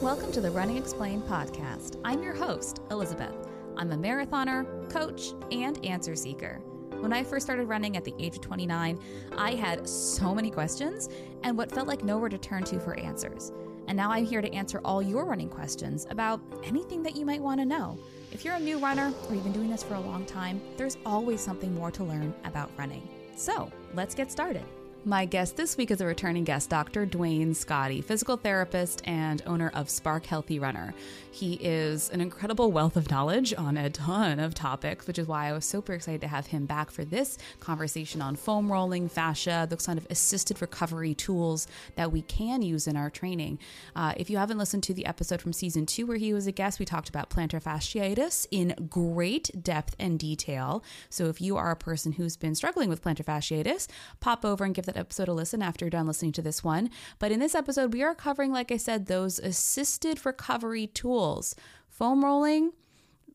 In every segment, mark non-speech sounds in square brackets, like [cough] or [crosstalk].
Welcome to the Running Explained podcast. I'm your host, Elizabeth. I'm a marathoner, coach, and answer seeker. When I first started running at the age of 29, I had so many questions and what felt like nowhere to turn to for answers. And now I'm here to answer all your running questions about anything that you might want to know. If you're a new runner or you've been doing this for a long time, there's always something more to learn about running. So let's get started. My guest this week is a returning guest, Dr. Duane Scotti, physical therapist and owner of Spark Healthy Runner. He is an incredible wealth of knowledge on a ton of topics, which is why I was super excited to have him back for this conversation on foam rolling, fascia, those kind of assisted recovery tools that we can use in our training. Uh, if you haven't listened to the episode from season two where he was a guest, we talked about plantar fasciitis in great depth and detail. So if you are a person who's been struggling with plantar fasciitis, pop over and give that episode a listen after you're done listening to this one. But in this episode, we are covering, like I said, those assisted recovery tools foam rolling,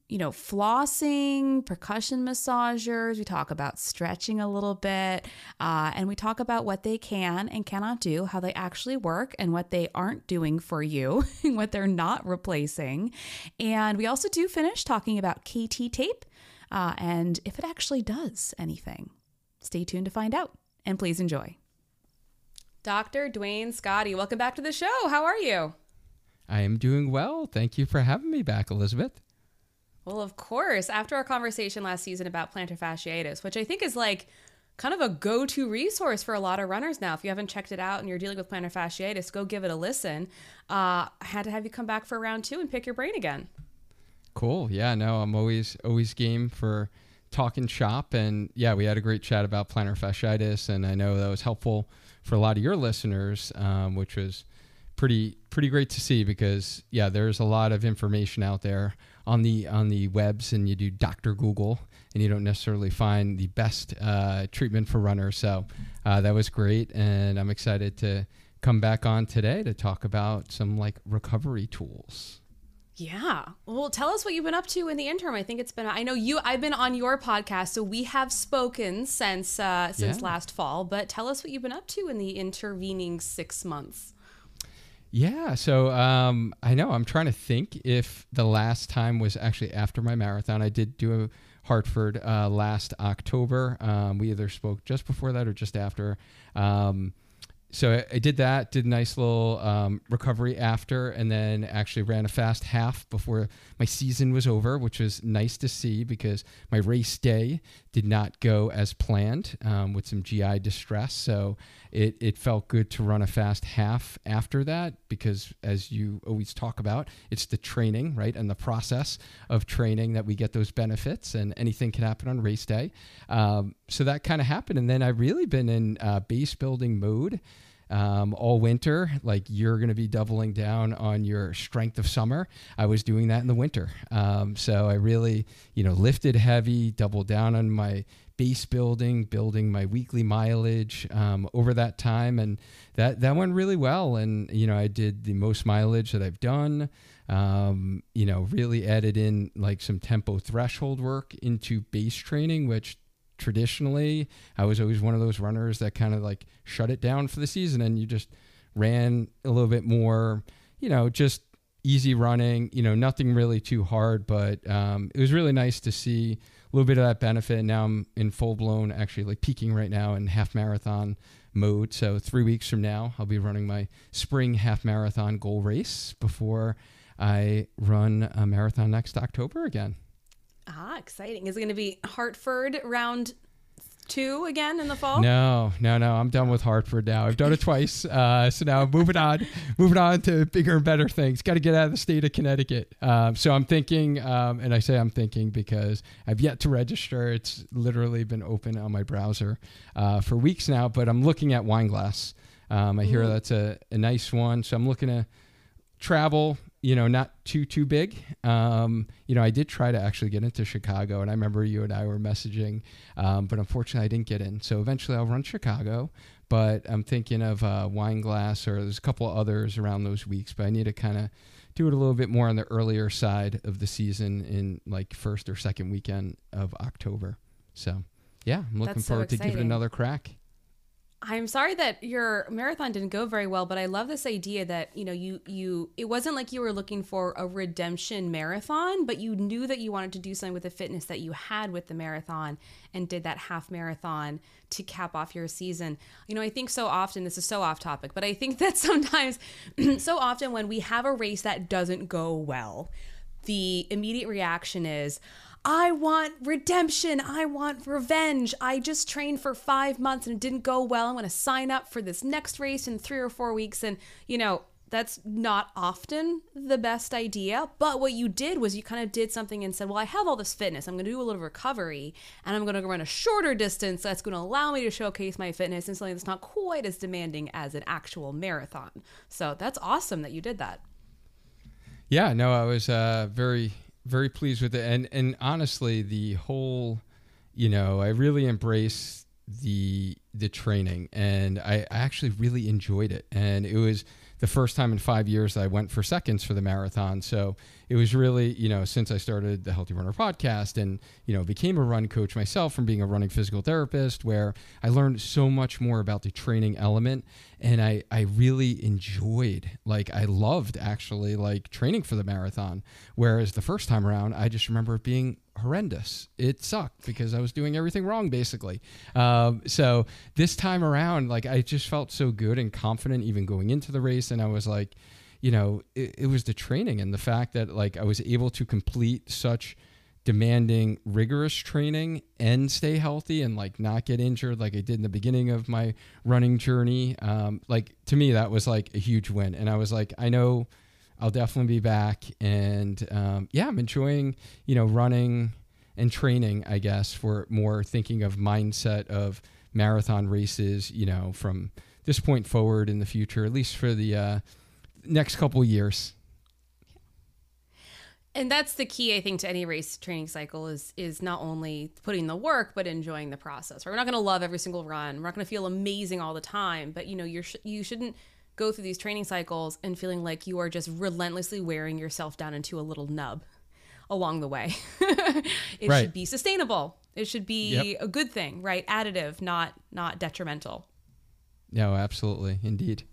you know, flossing, percussion massagers. We talk about stretching a little bit, uh, and we talk about what they can and cannot do, how they actually work, and what they aren't doing for you, [laughs] what they're not replacing. And we also do finish talking about KT tape uh, and if it actually does anything. Stay tuned to find out and please enjoy. Dr. Duane Scotti, welcome back to the show. How are you? I am doing well. Thank you for having me back, Elizabeth. Well, of course. After our conversation last season about plantar fasciitis, which I think is like kind of a go to resource for a lot of runners now. If you haven't checked it out and you're dealing with plantar fasciitis, go give it a listen. Uh, I had to have you come back for round two and pick your brain again. Cool. Yeah, no, I'm always always game for talking shop. And yeah, we had a great chat about plantar fasciitis, and I know that was helpful for a lot of your listeners, um, which was pretty pretty great to see because yeah, there's a lot of information out there on the on the webs, and you do Doctor Google, and you don't necessarily find the best uh, treatment for runners. So uh, that was great, and I'm excited to come back on today to talk about some like recovery tools. Yeah. Well, tell us what you've been up to in the interim. I think it's been I know you I've been on your podcast, so we have spoken since uh since yeah. last fall, but tell us what you've been up to in the intervening 6 months. Yeah, so um I know I'm trying to think if the last time was actually after my marathon. I did do a Hartford uh, last October. Um, we either spoke just before that or just after. Um, so I, did that, did a nice little um, recovery after, and then actually ran a fast half before my season was over, which was nice to see because my race day did not go as planned um, with some GI distress. So it, it felt good to run a fast half after that because, as you always talk about, it's the training, right? And the process of training that we get those benefits, and anything can happen on race day. Um, so that kind of happened. And then I've really been in uh, base building mode um, all winter. Like you're going to be doubling down on your strength of summer. I was doing that in the winter. Um, so I really, you know, lifted heavy, doubled down on my base building, building my weekly mileage um, over that time, and that that went really well. And you know, I did the most mileage that I've done. Um, you know, really added in like some tempo threshold work into base training, which traditionally I was always one of those runners that kind of like shut it down for the season and you just ran a little bit more, you know, just easy running, you know, nothing really too hard, but um, it was really nice to see a little bit of that benefit. And now I'm in full blown, actually like peaking right now in half marathon mode. So three weeks from now, I'll be running my spring half marathon goal race before I run a marathon next October again. Ah, exciting. Is it going to be Hartford round two again in the fall? No, no, no. I'm done with Hartford now. I've done it twice. Uh, so now I'm moving on, moving on to bigger and better things. Got to get out of the state of Connecticut. Um, so I'm thinking, um, and I say I'm thinking because I've yet to register. It's literally been open on my browser uh, for weeks now, but I'm looking at Wineglass. Um, I hear mm-hmm. that's a, a nice one. So I'm looking to travel you know, not too too big. Um, you know, I did try to actually get into Chicago, and I remember you and I were messaging, um, but unfortunately, I didn't get in. So eventually, I'll run Chicago. But I'm thinking of uh, Wineglass, or there's a couple others around those weeks. But I need to kind of do it a little bit more on the earlier side of the season, in like first or second weekend of October. So, yeah, I'm looking That's forward so to giving it another crack. I'm sorry that your marathon didn't go very well, but I love this idea that, you know, you you it wasn't like you were looking for a redemption marathon, but you knew that you wanted to do something with the fitness that you had with the marathon and did that half marathon to cap off your season. You know, I think so often this is so off topic, but I think [laughs] that sometimes [clears throat] so often when we have a race that doesn't go well, the immediate reaction is, I want redemption. I want revenge. I just trained for five months and it didn't go well. I'm going to sign up for this next race in three or four weeks. And, you know, that's not often the best idea. But what you did was you kind of did something and said, well, I have all this fitness. I'm going to do a little recovery and I'm going to run a shorter distance that's going to allow me to showcase my fitness in something that's not quite as demanding as an actual marathon. So that's awesome that you did that. Yeah, no, I was uh, very very pleased with it, and and honestly, the whole, you know, I really embrace the the training, and I, I actually really enjoyed it, and it was the first time in five years I went for seconds for the marathon. So it was really, you know, since I started the Healthy Runner podcast and, you know, became a run coach myself from being a running physical therapist, where I learned so much more about the training element. And I, I really enjoyed, like, I loved actually like training for the marathon. Whereas the first time around, I just remember it being horrendous. It sucked because I was doing everything wrong, basically. Um, so this time around, like I just felt so good and confident even going into the race, and I was like, you know, it, it was the training and the fact that like I was able to complete such demanding rigorous training and stay healthy and like not get injured like i did in the beginning of my running journey um, like to me that was like a huge win and i was like i know I'll definitely be back. And um, yeah, I'm enjoying, you know, running and training, I guess, for more thinking of mindset of marathon races, you know, from this point forward in the future, at least for the uh, next couple years. And that's the key, I think, to any race training cycle is is not only putting the work but enjoying the process. We're not going to love every single run. We're not going to feel amazing all the time, but you know, you're you shouldn't go through these training cycles and feeling like you are just relentlessly wearing yourself down into a little nub along the way. [laughs] it right. should be sustainable. It should be yep. a good thing, right? Additive, not not detrimental. No, absolutely. Indeed.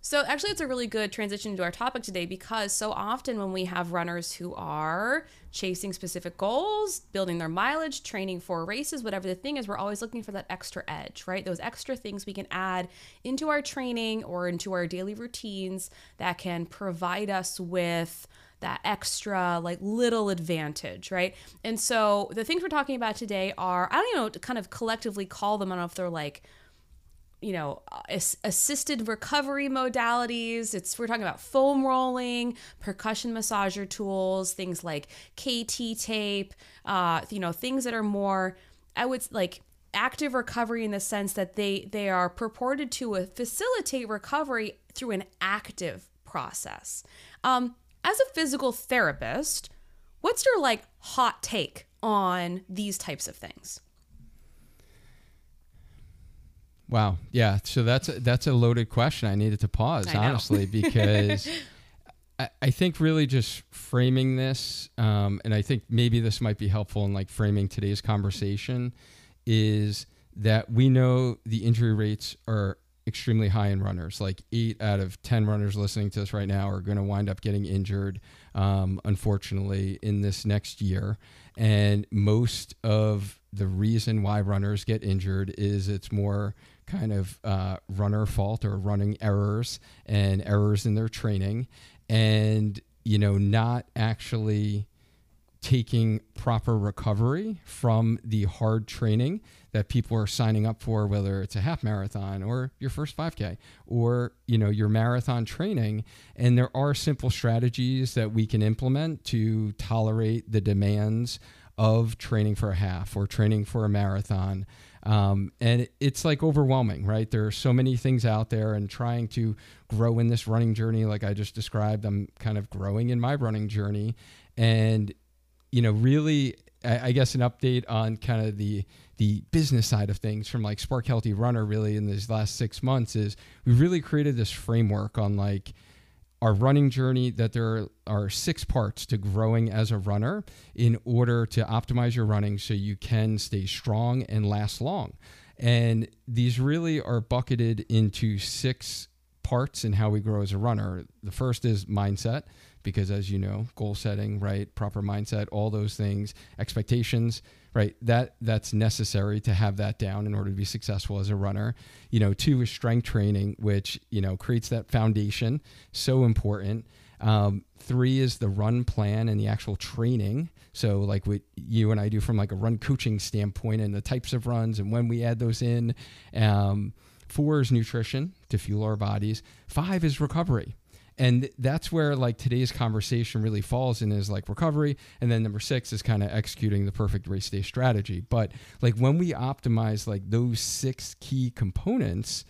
So, actually, it's a really good transition to our topic today because so often when we have runners who are chasing specific goals, building their mileage, training for races, whatever the thing is, we're always looking for that extra edge, right? Those extra things we can add into our training or into our daily routines that can provide us with that extra like little advantage, right? And so the things we're talking about today are I don't know to kind of collectively call them. I don't know if they're like you know assisted recovery modalities. It's we're talking about foam rolling percussion massager tools things like kt tape uh, you know things that are more i would like active recovery in the sense that they they are purported to uh, facilitate recovery through an active process. Um, as a physical therapist what's your like hot take on these types of things Wow. Yeah. So that's a, that's a loaded question. I needed to pause honestly [laughs] because I, I, think really just framing this, um, and I think maybe this might be helpful in like framing today's conversation, is that we know the injury rates are extremely high in runners. Like eight out of ten runners listening to this right now are going to wind up getting injured, um, unfortunately, in this next year. And most of the reason why runners get injured is it's more kind of uh, runner fault or running errors and errors in their training and you know not actually taking proper recovery from the hard training that people are signing up for whether it's a half marathon or your first 5k or you know your marathon training. And there are simple strategies that we can implement to tolerate the demands of training for a half or training for a marathon um, and it's like overwhelming, right? There are so many things out there, and trying to grow in this running journey, like I just described, I'm kind of growing in my running journey. And, you know, really, I, I guess an update on kind of the the business side of things from like Spark Healthy Runner really in these last six months is we really created this framework on like our running journey that there are six parts to growing as a runner in order to optimize your running so you can stay strong and last long. And these really are bucketed into six parts in how we grow as a runner. The first is mindset, because as you know, goal setting, right, proper mindset, all those things, expectations, right? That that's necessary to have that down in order to be successful as a runner. You know, two is strength training, which you know creates that foundation, so important. Um, three is the run plan and the actual training. So, like what you and I do from like a run coaching standpoint, and the types of runs and when we add those in. Um, four is nutrition to fuel our bodies. Five is recovery and that's where like today's conversation really falls in is like recovery. And then number six is kind of executing the perfect race day strategy. But like when we optimize like those six key components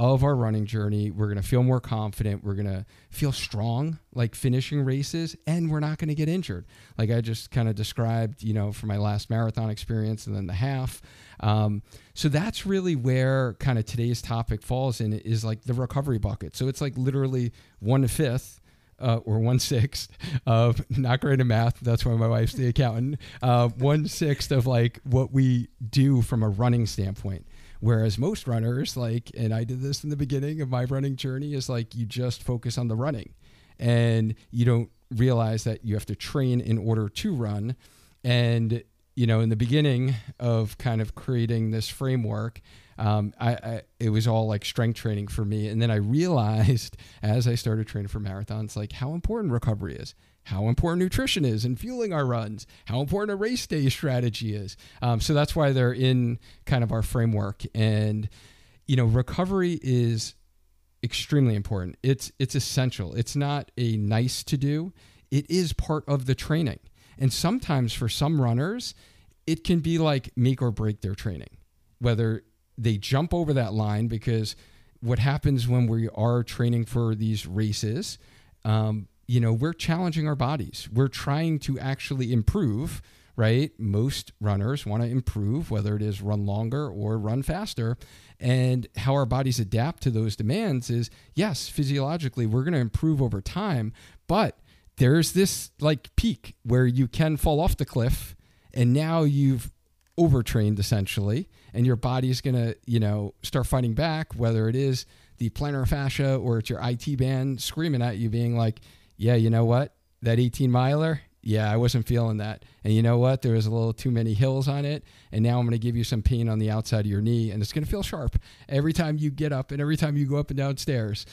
of our running journey. We're going to feel more confident. We're going to feel strong, like finishing races, and we're not going to get injured. Like I just kind of described, you know, for my last marathon experience and then the half. Um, so that's really where kind of today's topic falls in is like the recovery bucket. So it's like literally one fifth. Uh, or one sixth of [laughs] not great at math. That's why my wife's the accountant. Uh, one sixth of like what we do from a running standpoint. Whereas most runners, like, and I did this in the beginning of my running journey, is like you just focus on the running and you don't realize that you have to train in order to run. And, you know, in the beginning of kind of creating this framework, um, I, I, it was all like strength training for me. And then I realized [laughs] as I started training for marathons, like how important recovery is how important nutrition is in fueling our runs, how important a race day strategy is. Um, so that's why they're in kind of our framework. And, you know, recovery is extremely important. It's it's essential. It's not a nice to do. It is part of the training. And sometimes for some runners, it can be like make or break their training. Whether they jump over that line because what happens when we are training for these races um, you know, we're challenging our bodies. We're trying to actually improve, right? Most runners want to improve, whether it is run longer or run faster. And how our bodies adapt to those demands is yes, physiologically, we're going to improve over time, but there's this like peak where you can fall off the cliff and now you've overtrained essentially and your body's going to, you know, start fighting back, whether it is the plantar fascia or it's your IT band screaming at you, being like, yeah, you know what? That 18 miler, yeah, I wasn't feeling that. And you know what? There was a little too many hills on it. And now I'm going to give you some pain on the outside of your knee. And it's going to feel sharp every time you get up and every time you go up and down stairs.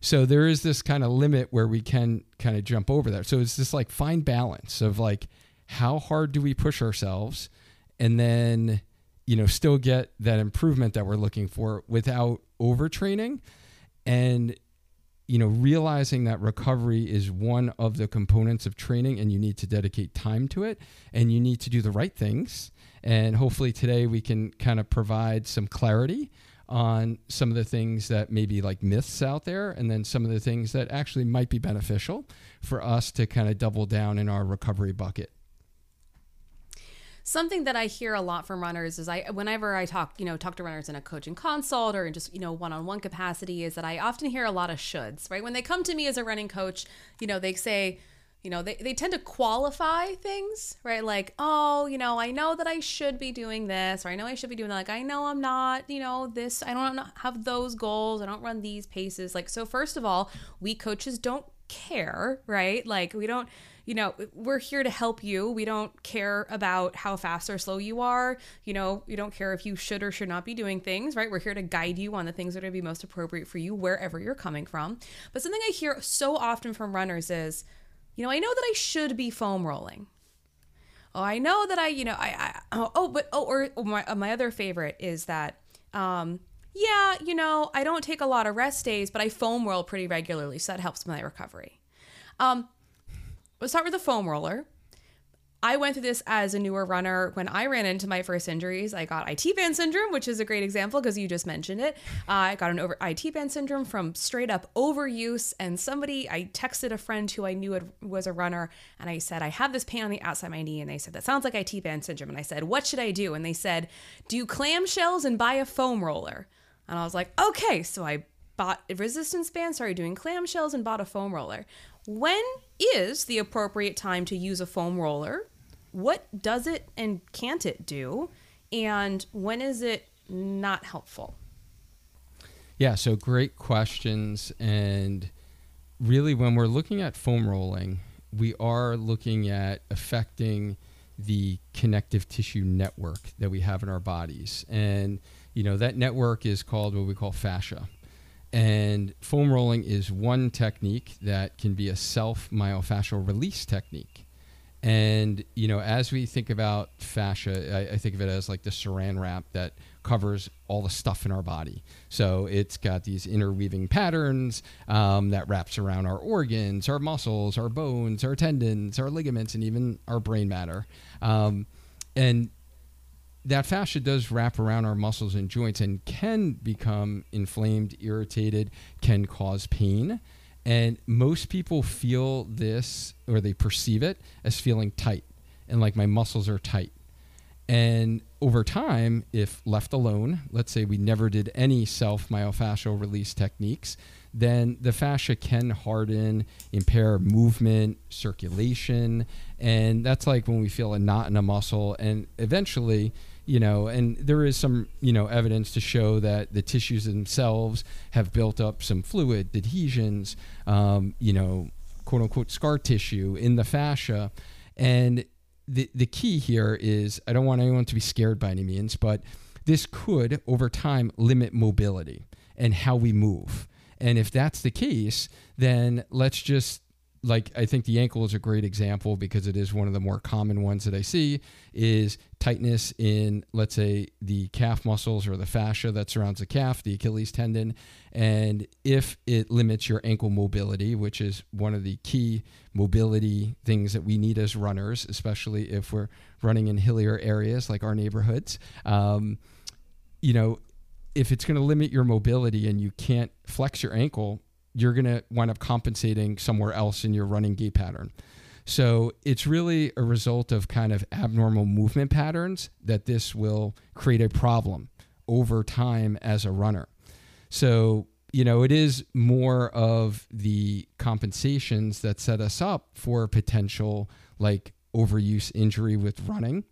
So there is this kind of limit where we can kind of jump over that. So it's this like fine balance of like, how hard do we push ourselves? And then, you know, still get that improvement that we're looking for without overtraining. And you know, realizing that recovery is one of the components of training and you need to dedicate time to it and you need to do the right things. And hopefully today we can kind of provide some clarity on some of the things that may be like myths out there and then some of the things that actually might be beneficial for us to kind of double down in our recovery bucket something that I hear a lot from runners is I whenever I talk, you know, talk to runners in a coaching consult or in just, you know, one-on-one capacity is that I often hear a lot of shoulds, right? When they come to me as a running coach, you know, they say, you know, they, they tend to qualify things, right? Like, oh, you know, I know that I should be doing this, or I know I should be doing that. Like, I know I'm not, you know, this, I don't have those goals. I don't run these paces. Like, so first of all, we coaches don't care, right? Like, we don't, you know, we're here to help you. We don't care about how fast or slow you are. You know, we don't care if you should or should not be doing things, right? We're here to guide you on the things that are going to be most appropriate for you wherever you're coming from. But something I hear so often from runners is, you know, I know that I should be foam rolling. Oh, I know that I, you know, I, I oh, oh, but oh, or, my, my other favorite is that, um, yeah, you know, I don't take a lot of rest days, but I foam roll pretty regularly, so that helps my recovery. Um, let's start with the foam roller. I went through this as a newer runner when I ran into my first injuries. I got IT band syndrome, which is a great example because you just mentioned it. Uh, I got an over IT band syndrome from straight up overuse. And somebody, I texted a friend who I knew was a runner, and I said, I have this pain on the outside of my knee. And they said, That sounds like IT band syndrome. And I said, What should I do? And they said, Do clamshells and buy a foam roller. And I was like, Okay. So I bought resistance band, started doing clamshells, and bought a foam roller. When is the appropriate time to use a foam roller? What does it and can't it do? And when is it not helpful? Yeah, so great questions. And really, when we're looking at foam rolling, we are looking at affecting the connective tissue network that we have in our bodies. And, you know, that network is called what we call fascia. And foam rolling is one technique that can be a self myofascial release technique. And, you know, as we think about fascia, I, I think of it as like the saran wrap that covers all the stuff in our body. So it's got these interweaving patterns um, that wraps around our organs, our muscles, our bones, our tendons, our ligaments, and even our brain matter. Um, and that fascia does wrap around our muscles and joints and can become inflamed, irritated, can cause pain. And most people feel this or they perceive it as feeling tight and like my muscles are tight. And over time, if left alone, let's say we never did any self myofascial release techniques, then the fascia can harden, impair movement, circulation. And that's like when we feel a knot in a muscle. And eventually, you know, and there is some, you know, evidence to show that the tissues themselves have built up some fluid, adhesions, um, you know, quote unquote scar tissue in the fascia. And the the key here is I don't want anyone to be scared by any means, but this could over time limit mobility and how we move. And if that's the case, then let's just like I think the ankle is a great example because it is one of the more common ones that I see is tightness in let's say the calf muscles or the fascia that surrounds the calf, the Achilles tendon, and if it limits your ankle mobility, which is one of the key mobility things that we need as runners, especially if we're running in hillier areas like our neighborhoods, um, you know, if it's going to limit your mobility and you can't flex your ankle, you're going to wind up compensating somewhere else in your running gait pattern. So it's really a result of kind of abnormal movement patterns that this will create a problem over time as a runner. So, you know, it is more of the compensations that set us up for potential like overuse injury with running.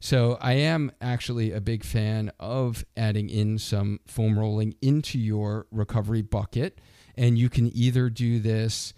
So I am actually a big fan of adding in some foam rolling into your recovery bucket and you can either do this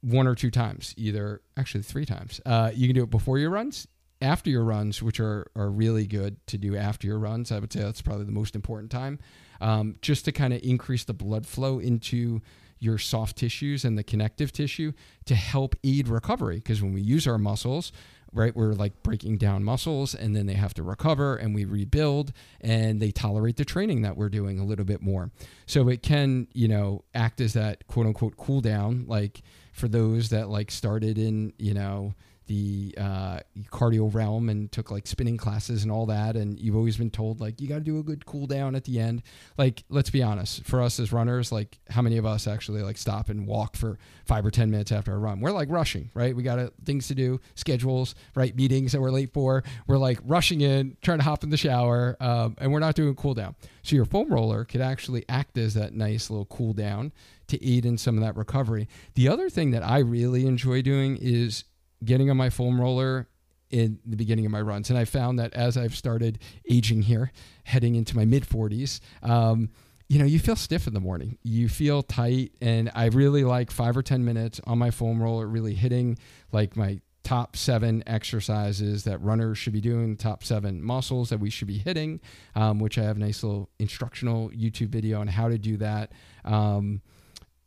one or two times, either actually three times. Uh, you can do it before your runs, after your runs, which are, are really good to do after your runs. I would say that's probably the most important time, um, just to kind of increase the blood flow into your soft tissues and the connective tissue to help aid recovery. Because when we use our muscles, right? We're like breaking down muscles and then they have to recover and we rebuild and they tolerate the training that we're doing a little bit more. So it can, you know, act as that quote unquote cool down, like for those that like started in, you know, the uh, cardio realm and took like spinning classes and all that. And you've always been told like you got to do a good cool down at the end. Like, let's be honest, for us as runners, like how many of us actually like stop and walk for five or 10 minutes after a run? We're like rushing, right? We got uh, things to do, schedules, right? Meetings that we're late for. We're like rushing in, trying to hop in the shower, um, and we're not doing cool down. So your foam roller could actually act as that nice little cool down to aid in some of that recovery. The other thing that I really enjoy doing is getting on my foam roller in the beginning of my runs. And I found that as I've started aging here, heading into my mid 40s, um, you know, you feel stiff in the morning. You feel tight. And I really like five or 10 minutes on my foam roller, really hitting like my top seven exercises that runners should be doing, top seven muscles that we should be hitting, um, which I have a nice little instructional YouTube video on how to do that. Um,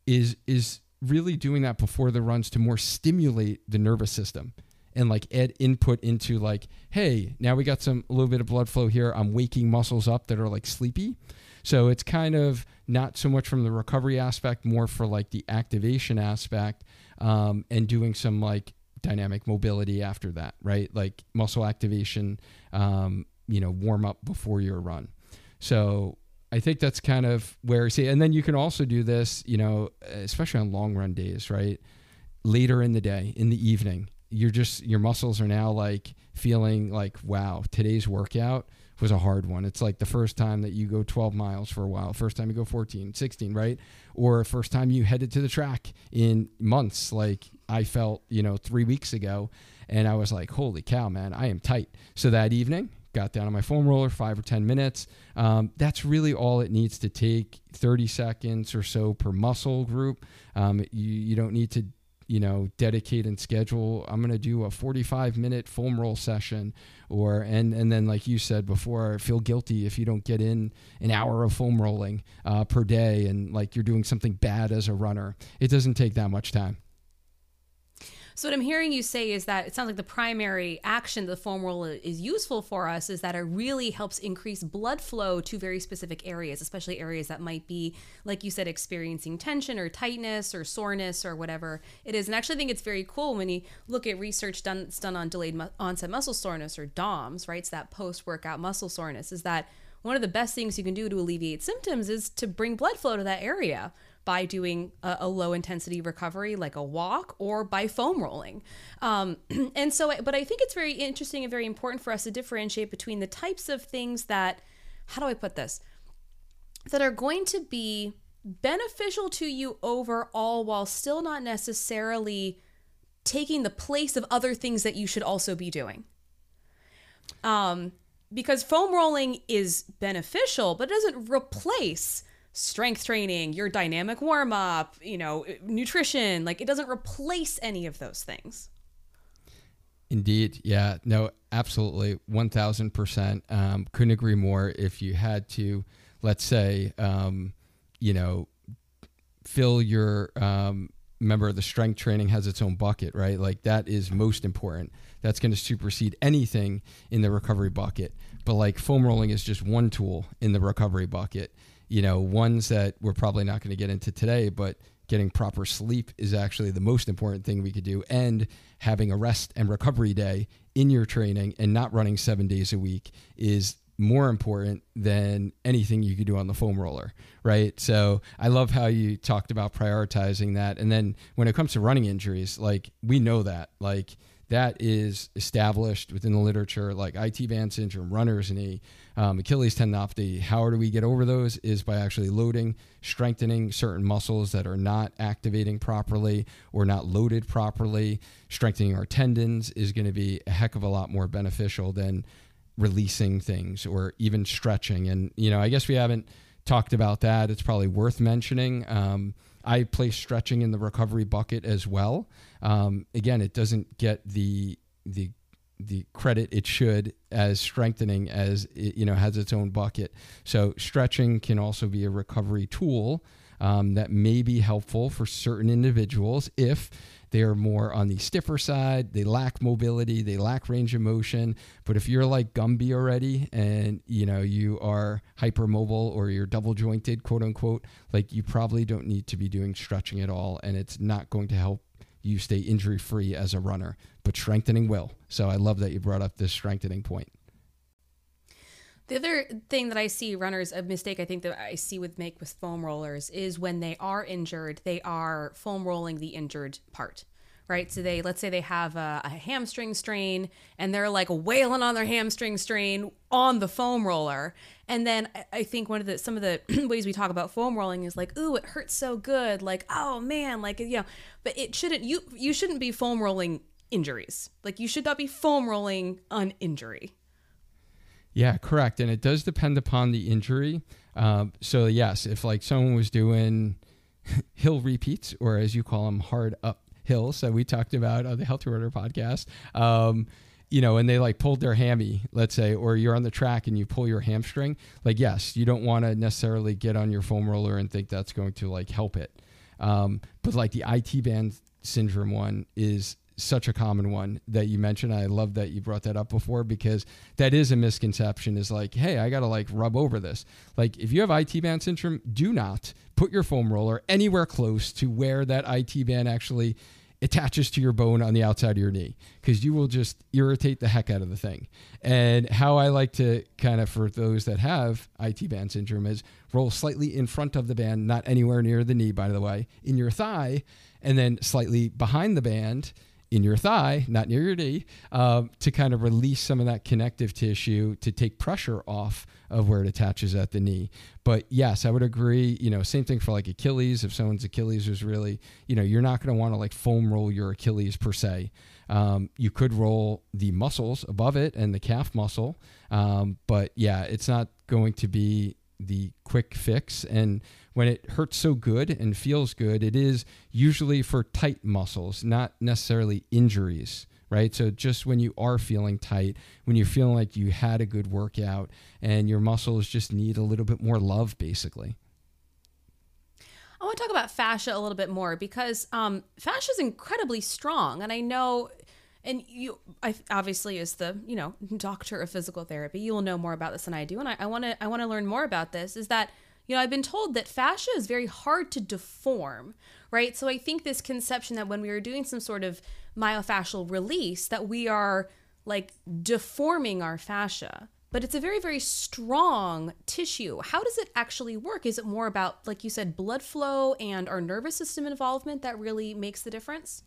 is is really doing that before the runs to more stimulate the nervous system and like add input into like hey now we got some a little bit of blood flow here. I'm waking muscles up that are like sleepy. So it's kind of not so much from the recovery aspect more for like the activation aspect um, and doing some like dynamic mobility after that right? Like muscle activation um, you know warm up before your run. So I think that's kind of where see, and then you can also do this, you know, especially on long run days, right? Later in the day, in the evening, you're just your muscles are now like feeling like, wow, today's workout was a hard one. It's like the first time that you go 12 miles for a while, first time you go 14, 16, right? Or first time you headed to the track in months, like I felt, you know, three weeks ago. And I was like, holy cow, man, I am tight. So that evening, got down on my foam roller, five or 10 minutes. Um, that's really all it needs to take 30 seconds or so per muscle group. Um, you, you don't need to you know dedicate and schedule i'm going to do a 45 minute foam roll session or and and then like you said before feel guilty if you don't get in an hour of foam rolling uh, per day and like you're doing something bad as a runner it doesn't take that much time so what I'm hearing you say is that it sounds like the primary action the foam roll is useful for us is that it really helps increase blood flow to very specific areas, especially areas that might be, like you said, experiencing tension or tightness or soreness or whatever it is. And actually, I think it's very cool when you look at research done that's done on delayed mu- onset muscle soreness or DOMS, right? It's that post workout muscle soreness. Is that one of the best things you can do to alleviate symptoms is to bring blood flow to that area by doing a, a, low intensity recovery like a walk or by foam rolling. Um, [clears throat] and so, but I think it's very interesting and very important for us to differentiate between the types of things that, how do I put this, that are going to be beneficial to you overall while still not necessarily taking the place of other things that you should also be doing. Um, because foam rolling is beneficial, but it doesn't replace strength training, your dynamic warm up, you know, nutrition. Like it doesn't replace any of those things. Indeed. Yeah. No, absolutely. 1000%. Um, couldn't agree more. If you had to, let's say, um, you know, fill your, um, remember the strength training has its own bucket, right? Like that is most important. That's going to supersede anything in the recovery bucket. But like foam rolling is just one tool in the recovery bucket you know, ones that we're probably not going to get into today, but getting proper sleep is actually the most important thing we could do. And having a rest and recovery day in your training and not running seven days a week is more important than anything you could do on the foam roller, right? So I love how you talked about prioritizing that. And then when it comes to running injuries, like we know that, like that is established within the literature, like IT band syndrome, runner's knee, um, Achilles tendinopathy. How do we get over those? Is by actually loading, strengthening certain muscles that are not activating properly or not loaded properly. Strengthening our tendons is going to be a heck of a lot more beneficial than releasing things or even stretching. And, you know, I guess we haven't talked about that. It's probably worth mentioning. Um, I place stretching in the recovery bucket as well. Um, again, it doesn't get the the the credit it should as strengthening as it you know has its own bucket. So stretching can also be a recovery tool um, that may be helpful for certain individuals if they are more on the stiffer side. They lack mobility. They lack range of motion. But if you're like Gumby already, and you know you are hypermobile or you're double jointed, quote unquote, like you probably don't need to be doing stretching at all, and it's not going to help you stay injury free as a runner. But strengthening will. So I love that you brought up this strengthening point. The other thing that I see runners a mistake I think that I see with make with foam rollers is when they are injured, they are foam rolling the injured part. Right. So they let's say they have a, a hamstring strain and they're like wailing on their hamstring strain on the foam roller. And then I think one of the some of the [clears throat] ways we talk about foam rolling is like, ooh, it hurts so good. Like, oh man, like you know, but it shouldn't you you shouldn't be foam rolling injuries. Like you should not be foam rolling an injury. Yeah, correct. And it does depend upon the injury. Um, so, yes, if like someone was doing [laughs] hill repeats, or as you call them, hard up hills that we talked about on the Healthy Runner podcast, um, you know, and they like pulled their hammy, let's say, or you're on the track and you pull your hamstring, like, yes, you don't want to necessarily get on your foam roller and think that's going to like help it. Um, but like the IT band syndrome one is such a common one that you mentioned. I love that you brought that up before because that is a misconception is like, hey, I got to like rub over this. Like, if you have IT band syndrome, do not put your foam roller anywhere close to where that IT band actually attaches to your bone on the outside of your knee because you will just irritate the heck out of the thing. And how I like to kind of, for those that have IT band syndrome, is roll slightly in front of the band, not anywhere near the knee, by the way, in your thigh, and then slightly behind the band in your thigh, not near your knee, um, to kind of release some of that connective tissue to take pressure off of where it attaches at the knee. But yes, I would agree. You know, same thing for like Achilles. If someone's Achilles was really, you know, you're not going to want to like foam roll your Achilles per se. Um, you could roll the muscles above it and the calf muscle, um, but yeah, it's not going to be the quick fix. And when it hurts so good and feels good, it is usually for tight muscles, not necessarily injuries, right? So just when you are feeling tight, when you're feeling like you had a good workout and your muscles just need a little bit more love, basically. I want to talk about fascia a little bit more because um, fascia is incredibly strong, and I know, and you, I obviously as the you know doctor of physical therapy, you will know more about this than I do, and I want to I want to learn more about this. Is that you know I've been told that fascia is very hard to deform, right? So I think this conception that when we are doing some sort of myofascial release, that we are like deforming our fascia but it's a very very strong tissue how does it actually work is it more about like you said blood flow and our nervous system involvement that really makes the difference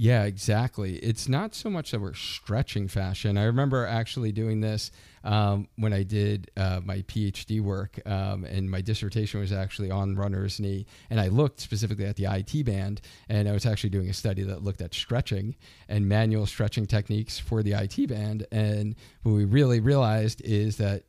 yeah, exactly. It's not so much that we're stretching fascia. I remember actually doing this um, when I did uh, my PhD work, um, and my dissertation was actually on runner's knee. And I looked specifically at the IT band, and I was actually doing a study that looked at stretching and manual stretching techniques for the IT band. And what we really realized is that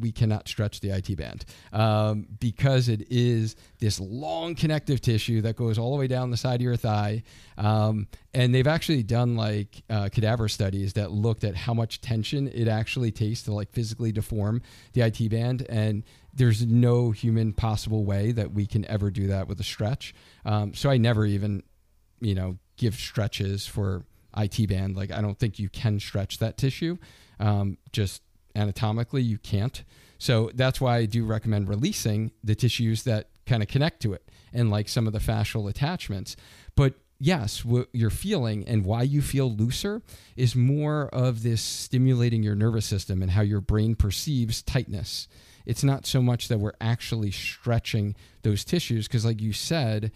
we cannot stretch the IT band um, because it is this long connective tissue that goes all the way down the side of your thigh. Um, and they've actually done like uh, cadaver studies that looked at how much tension it actually takes to like physically deform the IT band. And there's no human possible way that we can ever do that with a stretch. Um, so I never even, you know, give stretches for IT band. Like I don't think you can stretch that tissue. Um, just anatomically you can't. So that's why I do recommend releasing the tissues that kind of connect to it and like some of the fascial attachments. But yes, what you're feeling and why you feel looser is more of this stimulating your nervous system and how your brain perceives tightness. It's not so much that we're actually stretching those tissues because like you said,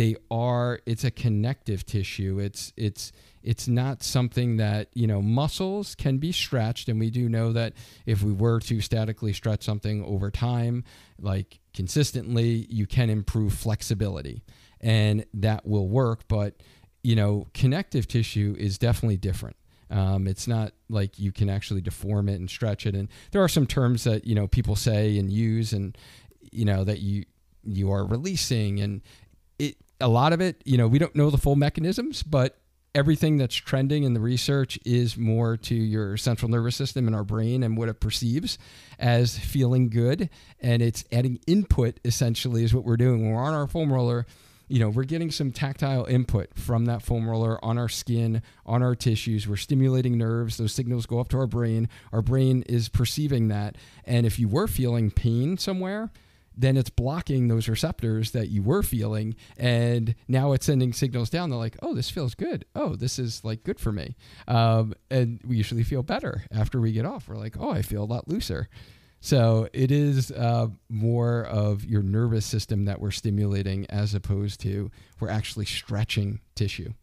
they are it's a connective tissue. It's it's it's not something that you know muscles can be stretched. And we do know that if we were to statically stretch something over time like consistently you can improve flexibility. And that will work. But you know connective tissue is definitely different. Um, it's not like you can actually deform it and stretch it. And there are some terms that you know people say and use and you know that you you are releasing and a lot of it you know we don't know the full mechanisms but everything that's trending in the research is more to your central nervous system and our brain and what it perceives as feeling good. And it's adding input essentially is what we're doing. When we're on our foam roller, you know, we're getting some tactile input from that foam roller on our skin, on our tissues. We're stimulating nerves. Those signals go up to our brain. Our brain is perceiving that. And if you were feeling pain somewhere, then it's blocking those receptors that you were feeling and now it's sending signals down they're like oh this feels good. Oh this is like good for me. Um, and we usually feel better after we get off. We're like oh i feel a lot looser. So it is uh, more of your nervous system that we're stimulating as opposed to we're actually stretching tissue.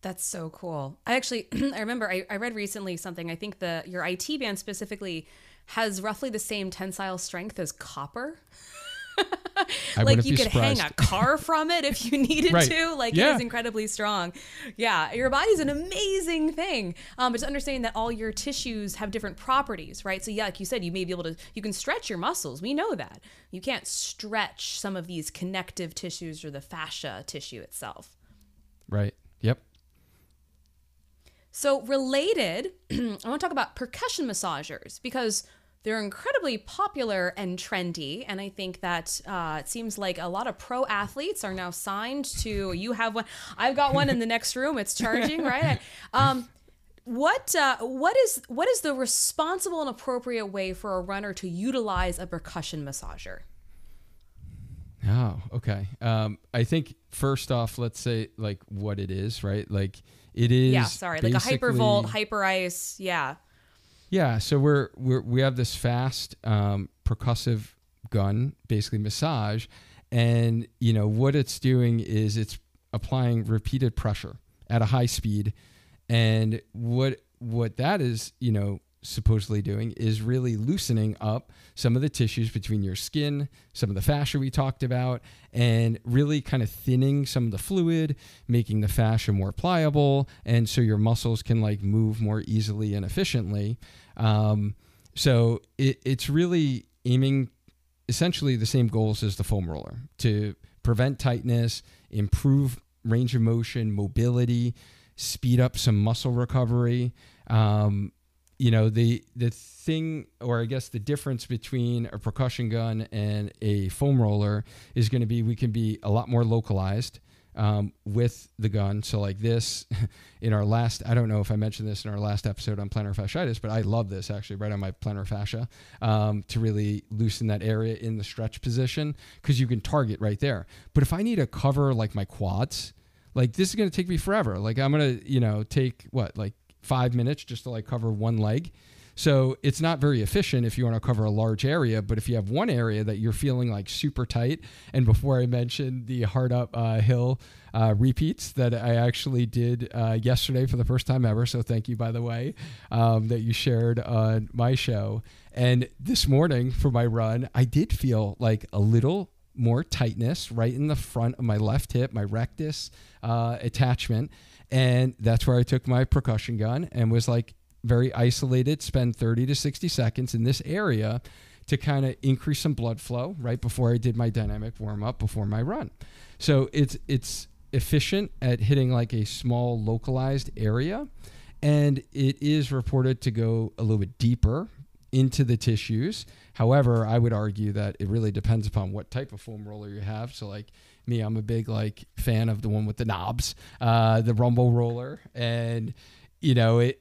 That's so cool. I actually [clears throat] I remember I, I read recently something. I think the your IT band specifically has roughly the same tensile strength as copper. [laughs] like you could surprised. hang a car [laughs] from it if you needed right. to. Like yeah. it is incredibly strong. Yeah, your body's an amazing thing. Um, but just understanding that all your tissues have different properties, right? So yeah, like you said, you may be able to you can stretch your muscles. We know that. You can't stretch some of these connective tissues or the fascia tissue itself. Right. Yep. So related, [clears throat] I want to talk about percussion massagers because they're incredibly popular and trendy, and I think that uh, it seems like a lot of pro athletes are now signed to. You have one. I've got one in the next room. It's charging, right? [laughs] Um, what uh, what is what is the responsible and appropriate way for a runner to utilize a percussion massager? Oh, okay. Um, I think first off, let's say like what it is, right? Like it is. Yeah, sorry, like a hypervolt, Hyperice. Yeah. Yeah, so we're, we're we have this fast um, percussive gun, basically massage, and you know what it's doing is it's applying repeated pressure at a high speed. And what what that is, you know, supposedly doing is really loosening up some of the tissues between your skin, some of the fascia we talked about, and really kind of thinning some of the fluid, making the fascia more pliable, and so your muscles can like move more easily and efficiently. Um, so it, it's really aiming essentially the same goals as the foam roller to prevent tightness, improve range of motion, mobility, speed up some muscle recovery. Um, you know the the thing or i guess the difference between a percussion gun and a foam roller is going to be we can be a lot more localized um, with the gun. So like this [laughs] in our last i don't know if i mentioned this in our last episode on plantar fasciitis but i love this actually right on my plantar fascia um, to really loosen that area in the stretch position because you can target right there. But if i need to cover like my quads like this is going to take me forever. Like i'm going to you know take what like five minutes just to like cover one leg. So it's not very efficient if you want to cover a large area. But if you have one area that you're feeling like super tight, and before I mentioned the hard up uh, hill uh, repeats that I actually did uh, yesterday for the first time ever. So thank you, by the way, um, that you shared on my show. And this morning for my run, I did feel like a little more tightness right in the front of my left hip, my rectus uh, attachment. And that's where I took my percussion gun and was like very isolated, spend 30 to 60 seconds in this area to kind of increase some blood flow right before I did my dynamic warm up before my run. So it's it's efficient at hitting like a small localized area and it is reported to go a little bit deeper into the tissues. However, I would argue that it really depends upon what type of foam roller you have. So like me, I'm a big like fan of the one with the knobs, uh, the rumble roller, and you know it.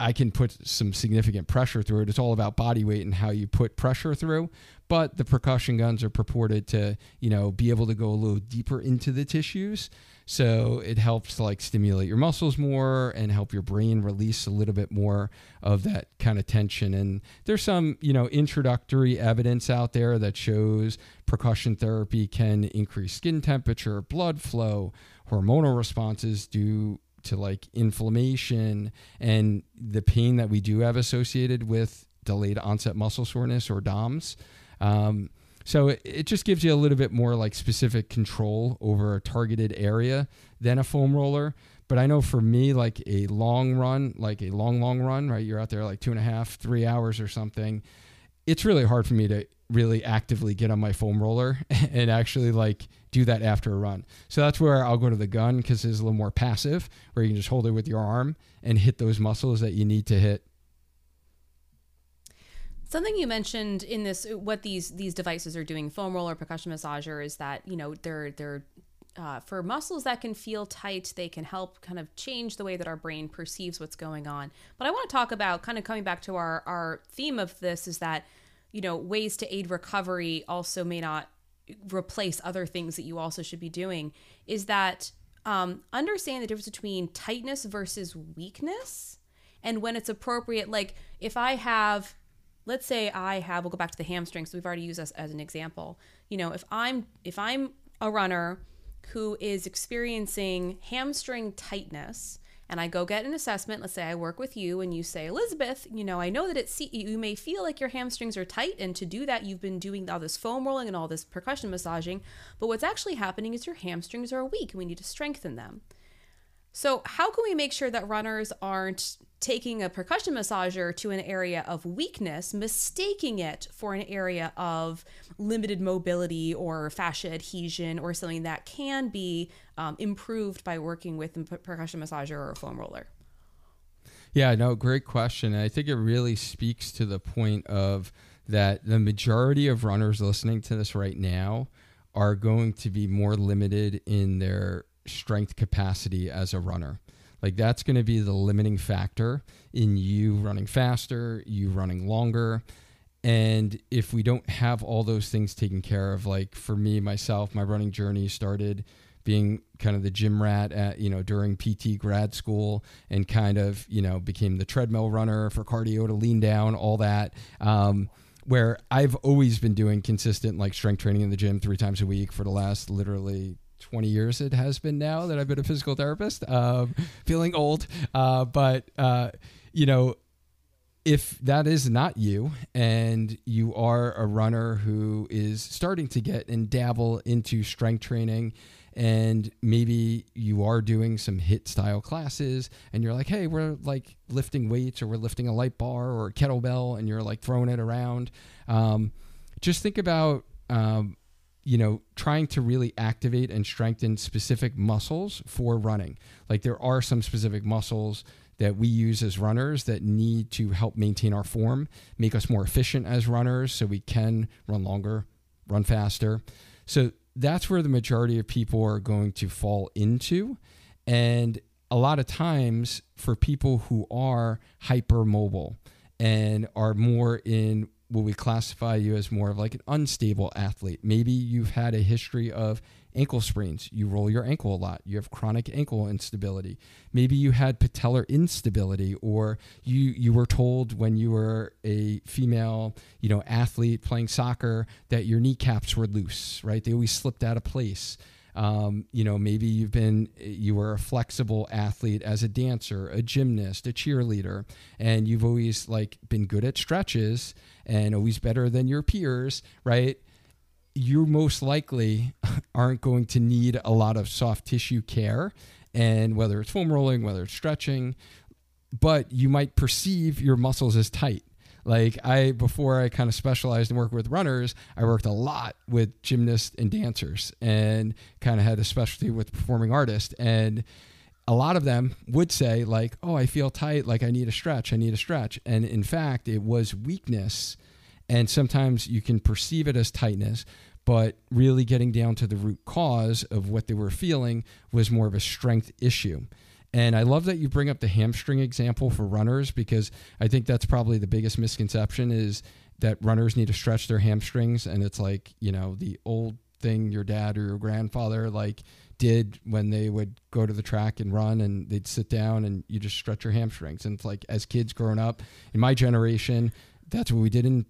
I can put some significant pressure through it. It's all about body weight and how you put pressure through. But the percussion guns are purported to, you know, be able to go a little deeper into the tissues. So it helps to like stimulate your muscles more and help your brain release a little bit more of that kind of tension. And there's some, you know, introductory evidence out there that shows percussion therapy can increase skin temperature, blood flow, hormonal responses due to like inflammation and the pain that we do have associated with delayed onset muscle soreness or DOMS. Um, so it, it just gives you a little bit more like specific control over a targeted area than a foam roller. But I know for me, like a long run, like a long, long run, right? You're out there like two and a half, three hours or something. It's really hard for me to really actively get on my foam roller [laughs] and actually like do that after a run. So that's where I'll go to the gun because it's a little more passive, where you can just hold it with your arm and hit those muscles that you need to hit Something you mentioned in this, what these these devices are doing, foam roller, percussion massager, is that you know they're they're uh, for muscles that can feel tight, they can help kind of change the way that our brain perceives what's going on. But I want to talk about kind of coming back to our our theme of this is that you know ways to aid recovery also may not replace other things that you also should be doing. Is that um, understand the difference between tightness versus weakness, and when it's appropriate. Like if I have let's say I have we'll go back to the hamstrings. We've already used this as an example. You know, if I'm if I'm a runner who is experiencing hamstring tightness and I go get an assessment, let's say I work with you and you say, Elizabeth, you know, I know that it's you may feel like your hamstrings are tight, and to do that, you've been doing all this foam rolling and all this percussion massaging, but what's actually happening is your hamstrings are weak and we need to strengthen them. So, how can we make sure that runners aren't taking a percussion massager to an area of weakness, mistaking it for an area of limited mobility or fascia adhesion or something that can be um, improved by working with a percussion massager or a foam roller? Yeah, no, great question. I think it really speaks to the point of that the majority of runners listening to this right now are going to be more limited in their strength capacity as a runner. Like that's going to be the limiting factor in you running faster, you running longer. And if we don't have all those things taken care of, like for me, myself, my running journey started being kind of the gym rat at, you know, during PT grad school and kind of, you know, became the treadmill runner for cardio to lean down, all that. Um, where I've always been doing consistent like strength training in the gym three times a week for the last literally 20 years it has been now that I've been a physical therapist, um, feeling old. Uh, but, uh, you know, if that is not you and you are a runner who is starting to get and dabble into strength training and maybe you are doing some HIIT style classes and you're like hey we're like lifting weights or we're lifting a light bar or a kettlebell and you're like throwing it around um, just think about um, you know trying to really activate and strengthen specific muscles for running like there are some specific muscles that we use as runners that need to help maintain our form make us more efficient as runners so we can run longer run faster so that's where the majority of people are going to fall into. And a lot of times for people who are hypermobile and are more in what we classify you as more of like an unstable athlete. Maybe you've had a history of ankle sprains. You roll your ankle a lot. You have chronic ankle instability. Maybe you had patellar instability or you you were told when you were a female, you know, athlete playing soccer that your kneecaps were loose, right? They always slipped out of place. Um, you know, maybe you've been, you were a flexible athlete as a dancer, a gymnast, a cheerleader, and you've always like been good at stretches and always better than your peers, right? You most likely [laughs] aren't going to need a lot of soft tissue care. And whether it's foam rolling, whether it's stretching, but you might perceive your muscles as tight like I before I kind of specialized and worked with runners, I worked a lot with gymnasts and dancers and kind of had a specialty with performing artists and a lot of them would say like, "Oh, I feel tight, like I need a stretch, I need a stretch." And in fact, it was weakness and sometimes you can perceive it as tightness, but really getting down to the root cause of what they were feeling was more of a strength issue. And I love that you bring up the hamstring example for runners because I think that's probably the biggest misconception is that runners need to stretch their hamstrings and it's like, you know, the old thing your dad or your grandfather like did when they would go to the track and run and they'd sit down and you just stretch your hamstrings. And it's like as kids growing up in my generation, that's what we did in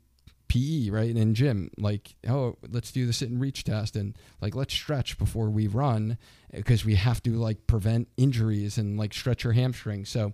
PE, right? And in gym, like, oh, let's do the sit and reach test and like let's stretch before we run because we have to like prevent injuries and like stretch your hamstring. So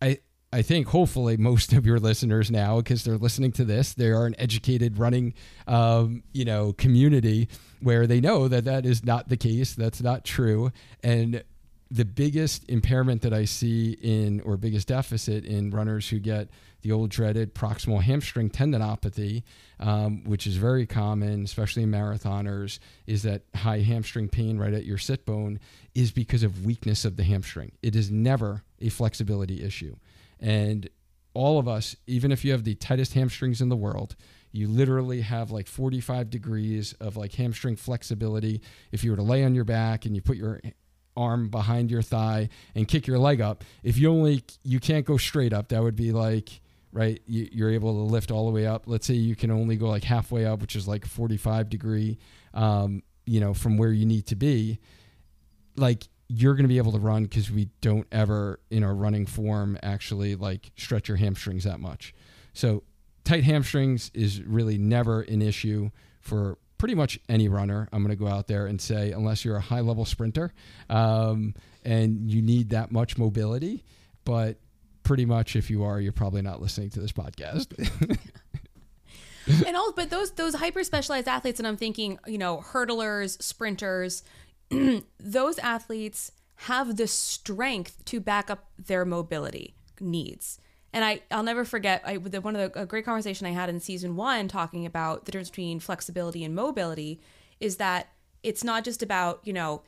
I I think hopefully most of your listeners now, because they're listening to this, they are an educated running, um, you know, community where they know that that is not the case. That's not true. And the biggest impairment that I see in, or biggest deficit in runners who get the old dreaded proximal hamstring tendinopathy, um, which is very common, especially in marathoners, is that high hamstring pain right at your sit bone is because of weakness of the hamstring. It is never a flexibility issue. And all of us, even if you have the tightest hamstrings in the world, you literally have like 45 degrees of like hamstring flexibility. If you were to lay on your back and you put your arm behind your thigh and kick your leg up. If you only you can't go straight up, that would be like right. You, are able to lift all the way up. Let's say you can only go like halfway up, which is like 45 degree, um, you know, from where you need to be. Like you're going to be able to run because we don't ever in our running form actually like stretch your hamstrings that much. So tight hamstrings is really never an issue for pretty much any runner. I'm going to go out there and say, unless you're a high level sprinter um, and you need that much mobility, but pretty much if you are, you're probably not listening to this podcast. [laughs] [laughs] and all, but those those hyper specialized athletes, and I'm thinking, you know, hurdlers, sprinters, [clears throat] those athletes have the strength to back up their mobility needs. And I, I'll never forget I, the, one of the great conversation I had in season one talking about the difference between flexibility and mobility is that it's not just about, you know,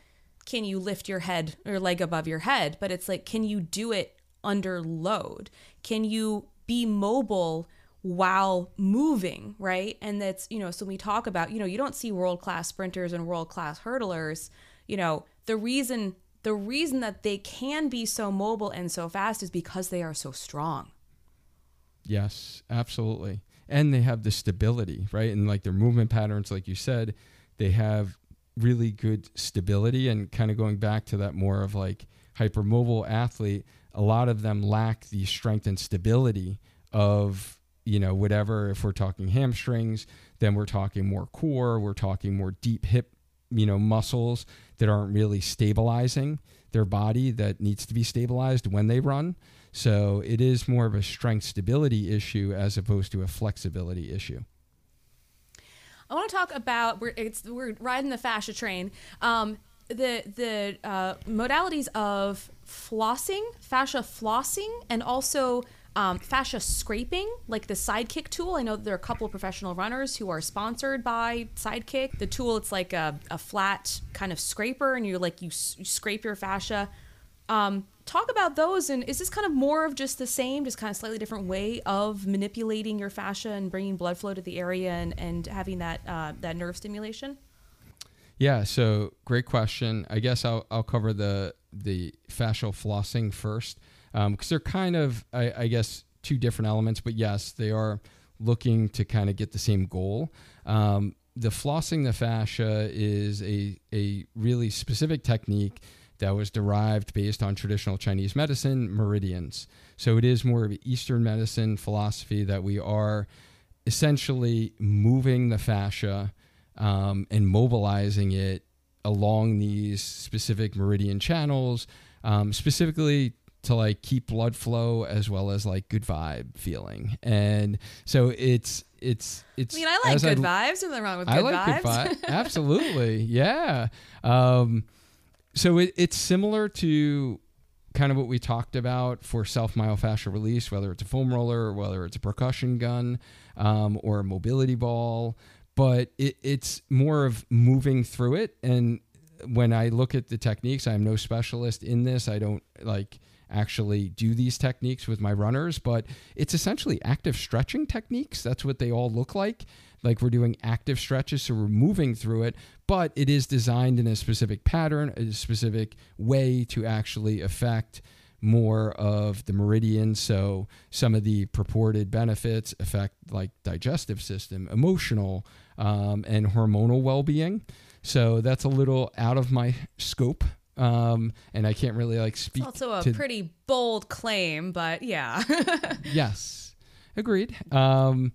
can you lift your head or leg above your head, but it's like, can you do it under load? Can you be mobile while moving, right? And that's, you know, so we talk about, you know, you don't see world class sprinters and world class hurdlers, you know, the reason the reason that they can be so mobile and so fast is because they are so strong. Yes, absolutely. And they have the stability, right? And like their movement patterns, like you said, they have really good stability. And kind of going back to that more of like hypermobile athlete, a lot of them lack the strength and stability of, you know, whatever. If we're talking hamstrings, then we're talking more core, we're talking more deep hip you know muscles that aren't really stabilizing their body that needs to be stabilized when they run. So it is more of a strength stability issue as opposed to a flexibility issue. I want to talk about we're we're riding the fascia train. Um, the the uh, modalities of flossing, fascia flossing, and also um, fascia scraping, like the Sidekick tool. I know there are a couple of professional runners who are sponsored by Sidekick. The tool, it's like a, a flat kind of scraper, and you like you, you scrape your fascia. Um, talk about those, and is this kind of more of just the same, just kind of slightly different way of manipulating your fascia and bringing blood flow to the area and, and having that uh, that nerve stimulation? Yeah, so great question. I guess I'll, I'll cover the the fascial flossing first because um, they're kind of, I, I, guess, two different elements. But yes, they are looking to kind of get the same goal. Um, the flossing the fascia is a, a really specific technique that was derived based on traditional Chinese medicine, meridians. So it is more of Eastern medicine philosophy that we are essentially moving the fascia um, and mobilizing it along these specific meridian channels, um, specifically to like keep blood flow as well as like good vibe feeling. And so it's it's it's. I mean, I like good I, vibes. Nothing wrong with good I like vibes. good vibes. [laughs] Absolutely, yeah. Um, so it, it's similar to kind of what we talked about for self myofascial release, whether it's a foam roller or whether it's a percussion gun um, or a mobility ball. But it, it's more of moving through it. And when I look at the techniques, I'm no specialist in this. I don't like actually do these techniques with my runners, but it's essentially active stretching techniques. That's what they all look like. Like we're doing active stretches, so we're moving through it, but it is designed in a specific pattern, a specific way to actually affect more of the meridian. So some of the purported benefits affect like digestive system, emotional, um, and hormonal well being. So that's a little out of my scope um, and I can't really like speak. It's also a pretty bold claim, but yeah. [laughs] yes, agreed. Um,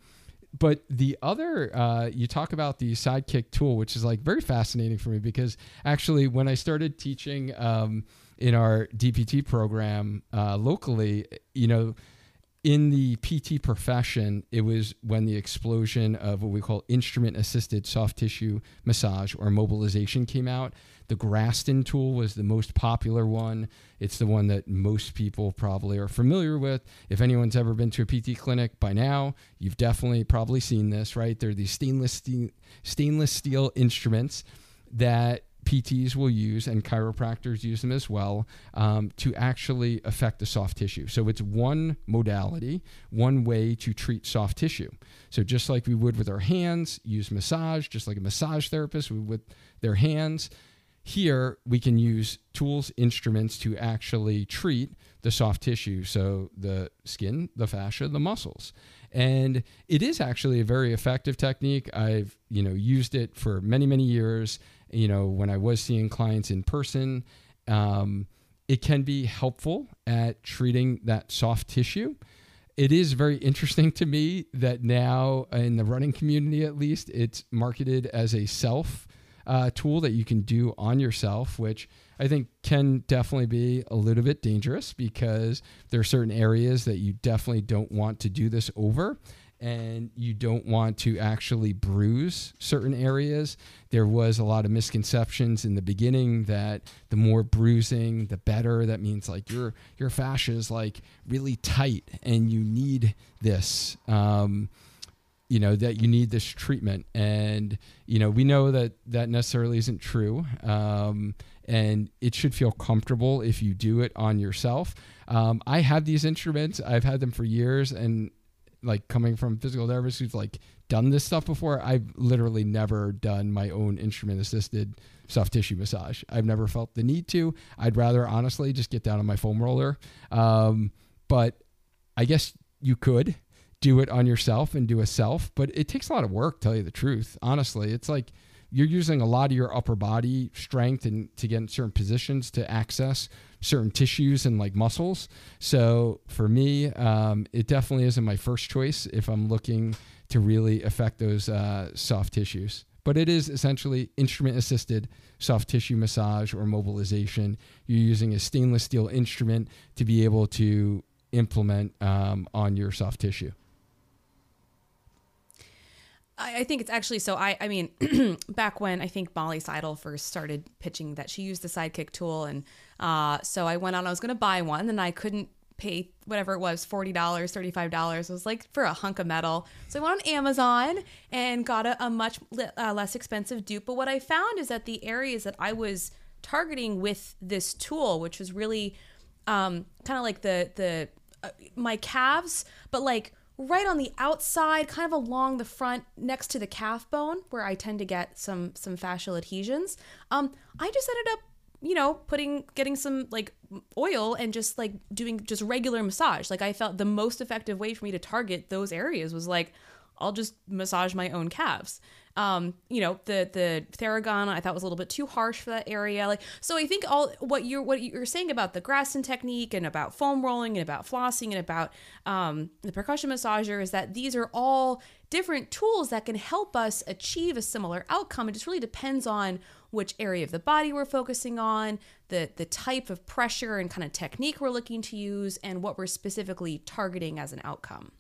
but the other, uh, you talk about the sidekick tool, which is like very fascinating for me because actually, when I started teaching um, in our DPT program uh, locally, you know, in the PT profession, it was when the explosion of what we call instrument assisted soft tissue massage or mobilization came out. The Graston tool was the most popular one. It's the one that most people probably are familiar with. If anyone's ever been to a PT clinic by now, you've definitely probably seen this, right? They're these stainless steel, stainless steel instruments that PTs will use and chiropractors use them as well um, to actually affect the soft tissue. So it's one modality, one way to treat soft tissue. So just like we would with our hands, use massage, just like a massage therapist would with their hands. Here we can use tools, instruments to actually treat the soft tissue, so the skin, the fascia, the muscles. And it is actually a very effective technique. I've, you know, used it for many, many years you know, when I was seeing clients in person, um, it can be helpful at treating that soft tissue. It is very interesting to me that now, in the running community at least, it's marketed as a self uh, tool that you can do on yourself, which I think can definitely be a little bit dangerous because there are certain areas that you definitely don't want to do this over and you don't want to actually bruise certain areas. There was a lot of misconceptions in the beginning that the more bruising, the better. That means like your your fascia is like really tight, and you need this. Um, you know that you need this treatment, and you know we know that that necessarily isn't true. Um, and it should feel comfortable if you do it on yourself. Um, I have these instruments; I've had them for years, and like coming from physical therapists who's like done this stuff before, I've literally never done my own instrument assisted soft tissue massage. I've never felt the need to. I'd rather honestly just get down on my foam roller. Um, but I guess you could do it on yourself and do a self, but it takes a lot of work, tell you the truth. Honestly, it's like you're using a lot of your upper body strength and to get in certain positions to access certain tissues and like muscles. So for me, um, it definitely isn't my first choice if I'm looking to really affect those uh, soft tissues. but it is essentially instrument assisted soft tissue massage or mobilization. You're using a stainless steel instrument to be able to implement um, on your soft tissue. I, think it's actually so. I, I mean, [clears throat] back when I think Molly Seidel first started pitching that she used the Sidekick tool, and uh, so I went on. I was going to buy one, and I couldn't pay whatever it was $40 $35 it was like for a hunk of metal so i went on amazon and got a, a much uh, less expensive dupe but what i found is that the areas that i was targeting with this tool which was really um, kind of like the the uh, my calves but like right on the outside, kind of along the front, next to the calf bone, where I tend to get some some fascial adhesions. Um, I just ended up, you know, putting getting some like oil and just like doing just regular massage. Like I felt the most effective way for me to target those areas was like I'll just massage my own calves. Um, you know, the the Theragun I thought was a little bit too harsh for that area. Like, so I think all what you're what you're saying about the Graston technique and about foam rolling and about flossing and about um, the percussion massager is that these are all different tools that can help us achieve a similar outcome. It just really depends on which area of the body we're focusing on, the the type of pressure and kind of technique we're looking to use, and what we're specifically targeting as an outcome.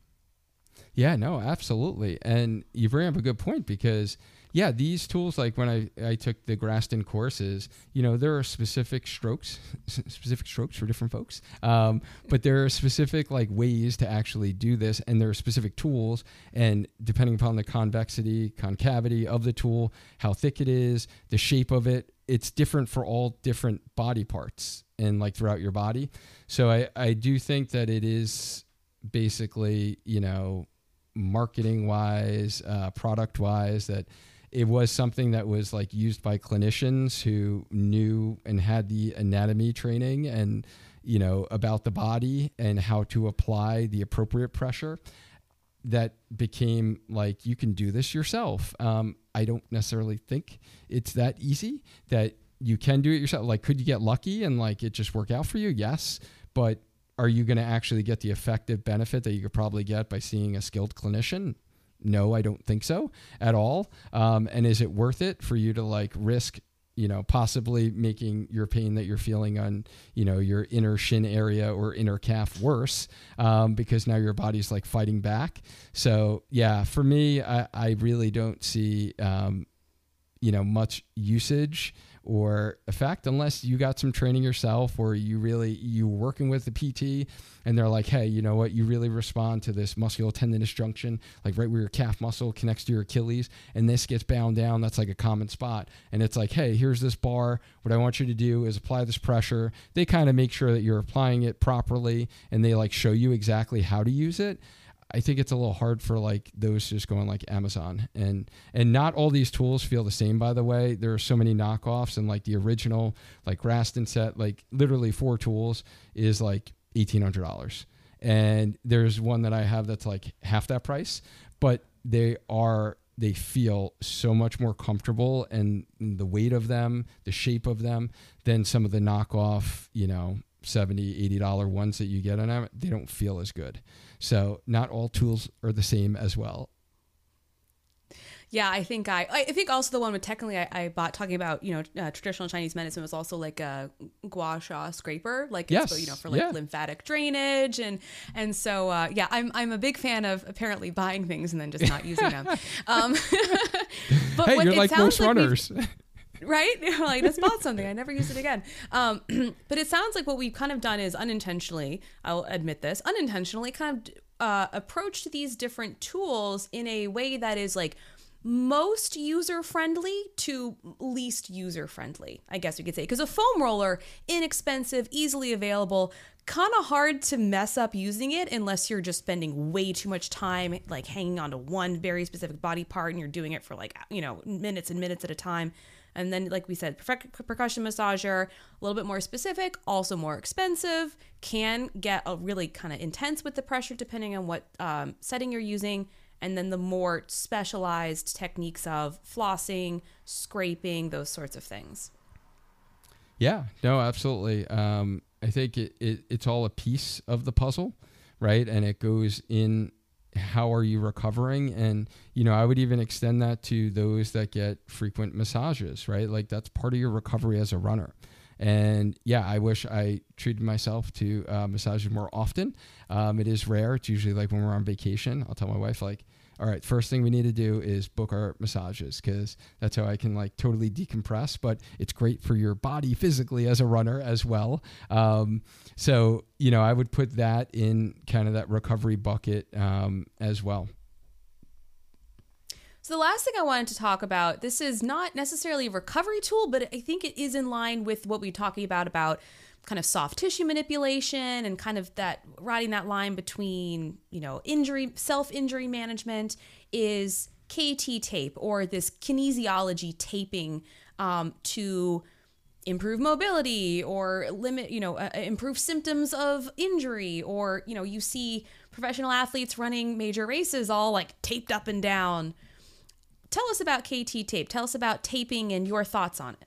Yeah, no, absolutely. And you bring up a good point because yeah, these tools like when I, I took the Graston courses, you know, there are specific strokes, [laughs] specific strokes for different folks. Um, but there are specific like ways to actually do this and there are specific tools and depending upon the convexity, concavity of the tool, how thick it is, the shape of it, it's different for all different body parts and like throughout your body. So I, I do think that it is basically, you know, marketing wise, uh, product wise, that it was something that was like used by clinicians who knew and had the anatomy training and you know about the body and how to apply the appropriate pressure that became like you can do this yourself. Um, i don't necessarily think it's that easy that you can do it yourself. Like could you get lucky and like it just work out for you? Yes. But are you going to actually get the effective benefit that you could probably get by seeing a skilled clinician? No, I don't think so at all. Um, and is it worth it for you to like risk, you know, possibly making your pain that you're feeling on, you know, your inner shin area or inner calf worse um, because now your body's like fighting back? So, yeah, for me, I, I really don't see, um, you know, much usage or effect unless you got some training yourself or you really you working with the PT and they're like, hey, you know what, you really respond to this musculotendinous junction, like right where your calf muscle connects to your Achilles, and this gets bound down. That's like a common spot, and it's like, hey, here's this bar. What I want you to do is apply this pressure. They kind of make sure that you're applying it properly, and they like show you exactly how to use it. I think it's a little hard for like those just going like Amazon and and not all these tools feel the same by the way. There are so many knockoffs and like the original like Graston set like literally four tools is like eighteen hundred dollars. And there's one that I have that's like half that price, but they are they feel so much more comfortable and the weight of them, the shape of them than some of the knockoff, you know, 70 80 dollar ones that you get on them they don't feel as good so not all tools are the same as well yeah, I think I I think also the one with technically I, I bought talking about you know uh, traditional Chinese medicine was also like a gua sha scraper like yes. you know for like yeah. lymphatic drainage and and so uh, yeah I'm I'm a big fan of apparently buying things and then just not using them. [laughs] Um, [laughs] but hey, you're like most like runners. [laughs] right? [laughs] like I bought something. I never use it again. Um, [clears throat] but it sounds like what we've kind of done is unintentionally. I'll admit this. Unintentionally, kind of uh, approached these different tools in a way that is like most user friendly to least user friendly, I guess we could say. Because a foam roller, inexpensive, easily available, kind of hard to mess up using it unless you're just spending way too much time like hanging onto one very specific body part and you're doing it for like, you know, minutes and minutes at a time. And then, like we said, percussion massager, a little bit more specific, also more expensive, can get a really kind of intense with the pressure depending on what um, setting you're using. And then the more specialized techniques of flossing, scraping, those sorts of things. Yeah, no, absolutely. Um, I think it, it, it's all a piece of the puzzle, right? And it goes in how are you recovering? And you know i would even extend that to those that get frequent massages right? Like that's part of your recovery as a runner. And yeah i wish i treated myself to uh, massages more often. Um, it is rare. It's usually like when we're on vacation i'll tell my wife like all right, first thing we need to do is book our massages because that's how I can like totally decompress. But it's great for your body physically as a runner as well. Um, so, you know, I would put that in kind of that recovery bucket um, as well. So the last thing I wanted to talk about, this is not necessarily a recovery tool, but I think it is in line with what we're talking about about kind of soft tissue manipulation and kind of that riding that line between, you know, injury, self injury management is KT tape or this kinesiology taping um, to improve mobility or limit, you know, uh, improve symptoms of injury or, you know, you see professional athletes running major races all like taped up and down. Tell us about KT tape. Tell us about taping and your thoughts on it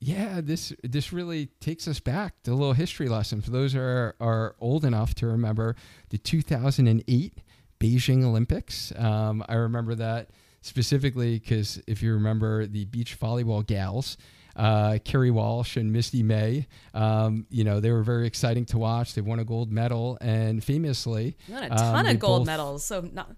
yeah, this this really takes us back to a little history lesson for those who are, are old enough to remember the 2008 Beijing Olympics. Um, I remember that specifically because if you remember the beach volleyball gals, uh, Kerri Walsh and Misty May. Um, you know, they were very exciting to watch. They won a gold medal, and famously, won a ton um, of gold both, medals. So not.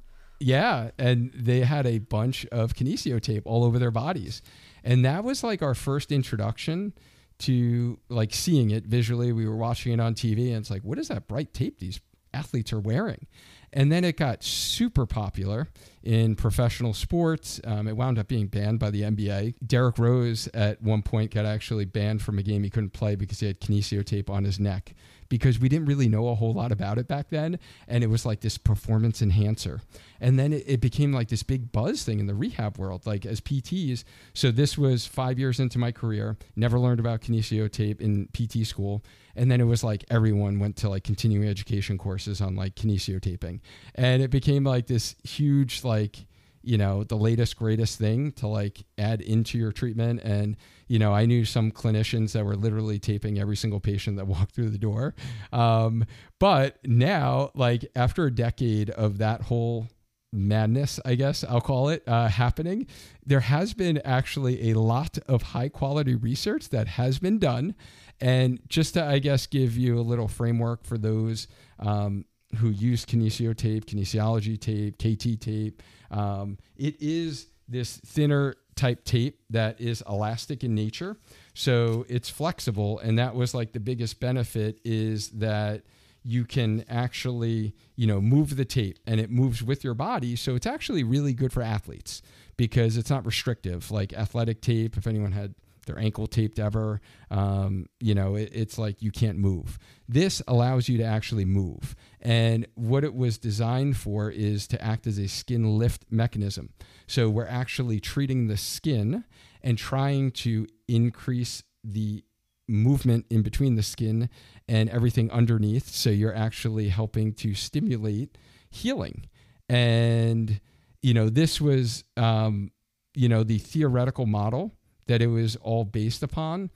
Yeah, and they had a bunch of kinesio tape all over their bodies and that was like our first introduction to like seeing it visually we were watching it on tv and it's like what is that bright tape these athletes are wearing and then it got super popular in professional sports. Um, it wound up being banned by the NBA. Derrick Rose at one point got actually banned from a game he couldn't play because he had kinesio tape on his neck because we didn't really know a whole lot about it back then. And it was like this performance enhancer. And then it, it became like this big buzz thing in the rehab world, like as PTs. So this was five years into my career, never learned about kinesio tape in PT school. And then it was like everyone went to like continuing education courses on like kinesio taping. And it became like this huge, like, you know the latest greatest thing to like add into your treatment. And you know i knew some clinicians that were literally taping every single patient that [laughs] walked through the door. Um, but now like after a decade of that whole madness i guess i'll call it uh, happening there has been actually a lot of high quality research that has been done. And just to i guess give you a little framework for those um, who use kinesio tape kinesiology tape kt tape um, it is this thinner type tape that is elastic in nature, so it's flexible, and that was like the biggest benefit is that you can actually you know move the tape and it moves with your body. So it's actually really good for athletes because it's not restrictive. Like athletic tape if anyone had their ankle taped ever. Um, you know, it, it's like you can't move. This allows you to actually move. And what it was designed for is to act as a skin lift mechanism. So we're actually treating the skin and trying to increase the movement in between the skin and everything underneath. So you're actually helping to stimulate healing. And, you know, this was, um, you know, the theoretical model that it was all based upon.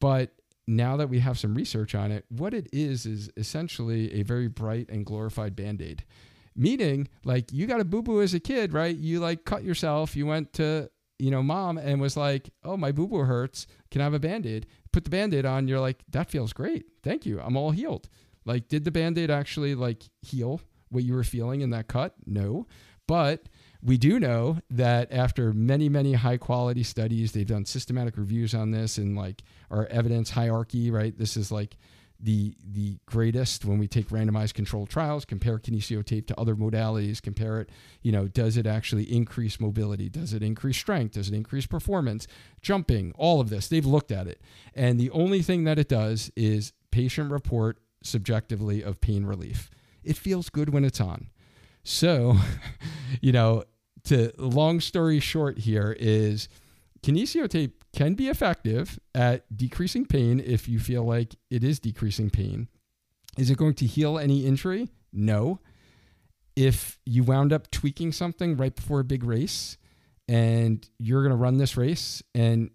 But now that we have some research on it, what it is is essentially a very bright and glorified band aid. Meaning, like, you got a boo boo as a kid, right? You like cut yourself, you went to, you know, mom and was like, oh, my boo boo hurts. Can I have a band aid? Put the band aid on. You're like, that feels great. Thank you. I'm all healed. Like, did the band aid actually like heal what you were feeling in that cut? No. But we do know that after many, many high quality studies, they've done systematic reviews on this and like our evidence hierarchy, right? This is like the the greatest when we take randomized controlled trials, compare kinesio tape to other modalities, compare it, you know, does it actually increase mobility? Does it increase strength? Does it increase performance? Jumping, all of this. They've looked at it. And the only thing that it does is patient report subjectively of pain relief. It feels good when it's on. So, [laughs] you know, to long story short here is kinesio tape can be effective at decreasing pain if you feel like it is decreasing pain. Is it going to heal any injury? No. If you wound up tweaking something right before a big race and you're going to run this race and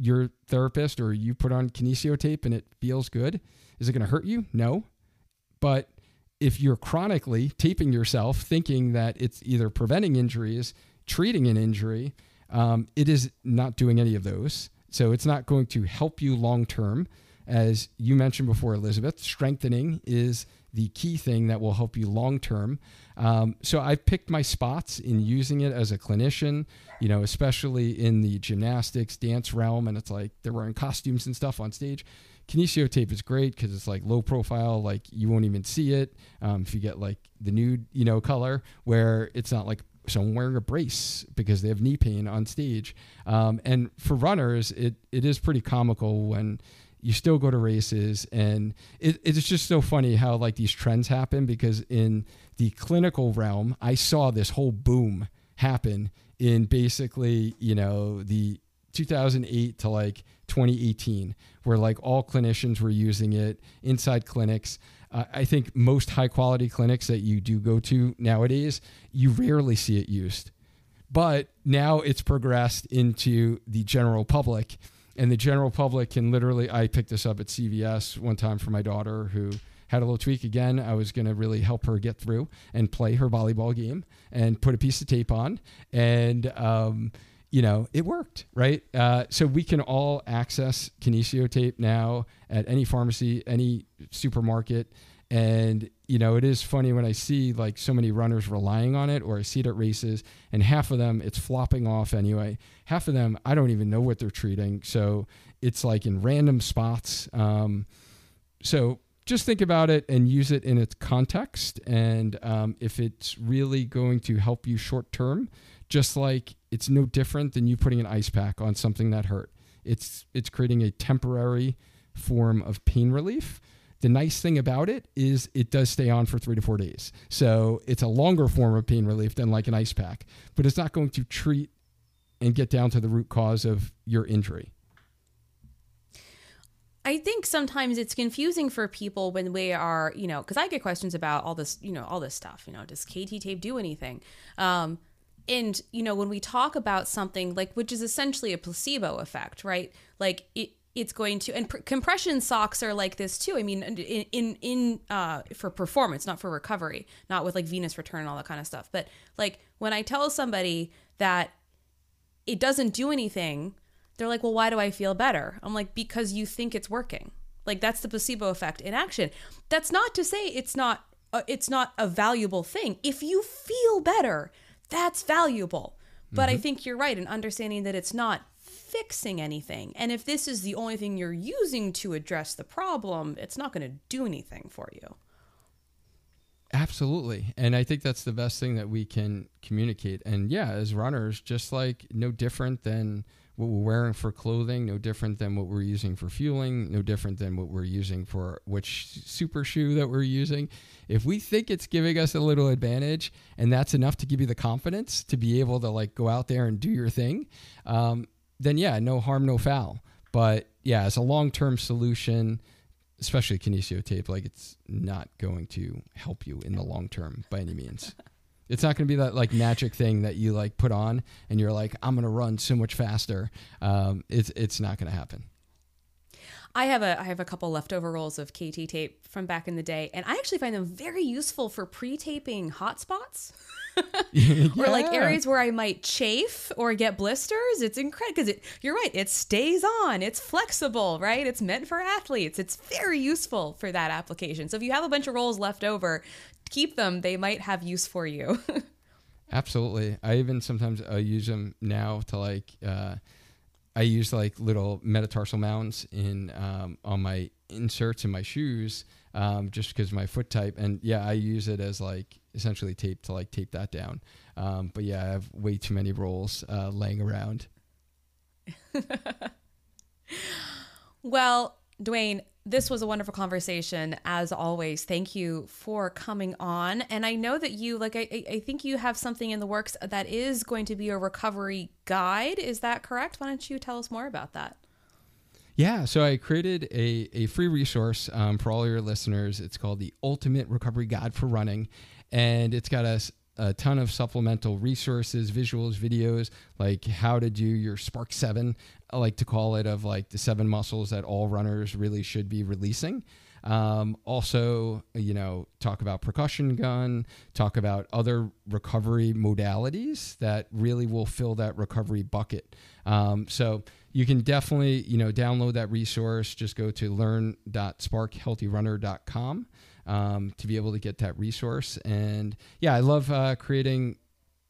your therapist or you put on kinesio tape and it feels good, is it going to hurt you? No. But if you're chronically taping yourself, thinking that it's either preventing injuries, treating an injury, um, it is not doing any of those. So it's not going to help you long term. As you mentioned before, Elizabeth, strengthening is the key thing that will help you long term. Um, so I've picked my spots in using it as a clinician, you know, especially in the gymnastics, dance realm. And it's like they're wearing costumes and stuff on stage. Kinesio tape is great because it's like low profile, like you won't even see it. Um, if you get like the nude, you know, color where it's not like someone wearing a brace because they have knee pain on stage. Um, and for runners, it, it is pretty comical when you still go to races and it, it's just so funny how like these trends happen because in the clinical realm i saw this whole boom happen in basically you know the 2008 to like 2018 where like all clinicians were using it inside clinics. Uh, i think most high quality clinics that you do go to nowadays you rarely see it used. But now it's progressed into the general public and the general public can literally i picked this up at cvs one time for my daughter who had a little tweak again. I was going to really help her get through and play her volleyball game and put a piece of tape on. And um, you know it worked right uh, so we can all access kinesio tape now at any pharmacy any supermarket and you know, it is funny when I see like so many runners relying on it, or I see it at races, and half of them it's flopping off anyway. Half of them I don't even know what they're treating, so it's like in random spots. Um, so just think about it and use it in its context, and um, if it's really going to help you short term, just like it's no different than you putting an ice pack on something that hurt. It's it's creating a temporary form of pain relief the nice thing about it is it does stay on for three to four days. So it's a longer form of pain relief than like an ice pack, but it's not going to treat and get down to the root cause of your injury. I think sometimes it's confusing for people when we are, you know, because I get questions about all this, you know, all this stuff. You know, does KT tape do anything? Um, and you know, when we talk about something like, which is essentially a placebo effect, right? Like it, it's going to and pr- compression socks are like this too. I mean in in, in uh, for performance not for recovery not with like venous return and all that kind of stuff. But like when i tell somebody that it doesn't do anything they're like well why do i feel better? I'm like because you think it's working. Like that's the placebo effect in action. That's not to say it's not uh, it's not a valuable thing. If you feel better that's valuable but mm-hmm. i think you're right in understanding that it's not fixing anything. And if this is the only thing you're using to address the problem, it's not going to do anything for you. Absolutely. And I think that's the best thing that we can communicate. And yeah, as runners, just like no different than what we're wearing for clothing, no different than what we're using for fueling, no different than what we're using for which super shoe that we're using. If we think it's giving us a little advantage and that's enough to give you the confidence to be able to like go out there and do your thing, um, then yeah, no harm, no foul. But yeah, it's a long term solution, especially kinesio tape, like it's not going to help you in the long term by any means. [laughs] it's not going to be that like magic thing that you like put on and you're like, I'm going to run so much faster. Um, it's it's not going to happen. I have a I have a couple leftover rolls of KT tape from back in the day, and I actually find them very useful for pre-taping hotspots. Yeah. [laughs] or like areas where I might chafe or get blisters. It's incredible because it, you're right. It stays on. It's flexible, right? It's meant for athletes. It's very useful for that application. So if you have a bunch of rolls left over, keep them. They might have use for you. [laughs] Absolutely. I even sometimes I use them now to like. Uh, I use like little metatarsal mounds in um, on my inserts in my shoes, um, just because my foot type. And yeah, I use it as like essentially tape to like tape that down. Um, but yeah, I have way too many rolls uh, laying around. [laughs] well, Duane, this was a wonderful conversation as always. Thank you for coming on. And I know that you, like, I, I think you have something in the works that is going to be a recovery guide. Is that correct? Why don't you tell us more about that? Yeah, so I created a, a free resource um, for all your listeners. It's called the Ultimate Recovery Guide for Running. And it's got a, a ton of supplemental resources, visuals, videos, like how to do your Spark 7 I like to call it, of like the seven muscles that all runners really should be releasing. Um, also, you know, talk about percussion gun, talk about other recovery modalities that really will fill that recovery bucket. Um, so you can definitely, you know, download that resource. Just go to learn.sparkhealthyrunner.com um, to be able to get that resource. And yeah, I love uh, creating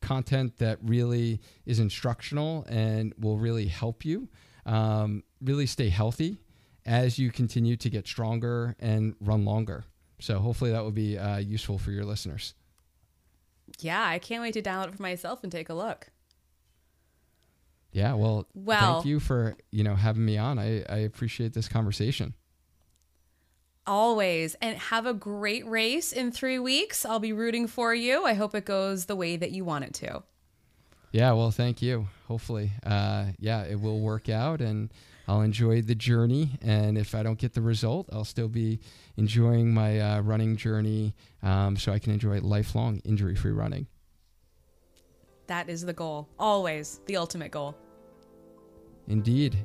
content that really is instructional and will really help you um, really stay healthy as you continue to get stronger and run longer. So hopefully that will be uh, useful for your listeners. Yeah, I can't wait to download it for myself and take a look. Yeah, well, Well- thank you for you know having me on. I, I appreciate this conversation. Always. And have a great race in three weeks. I'll be rooting for you. I hope it goes the way that you want it to. Yeah, well, thank you. Hopefully, uh, yeah, it will work out, and I'll enjoy the journey. And if I don't get the result, I'll still be enjoying my uh, running journey, um, so I can enjoy lifelong injury-free running. That is the goal. Always the ultimate goal. Indeed.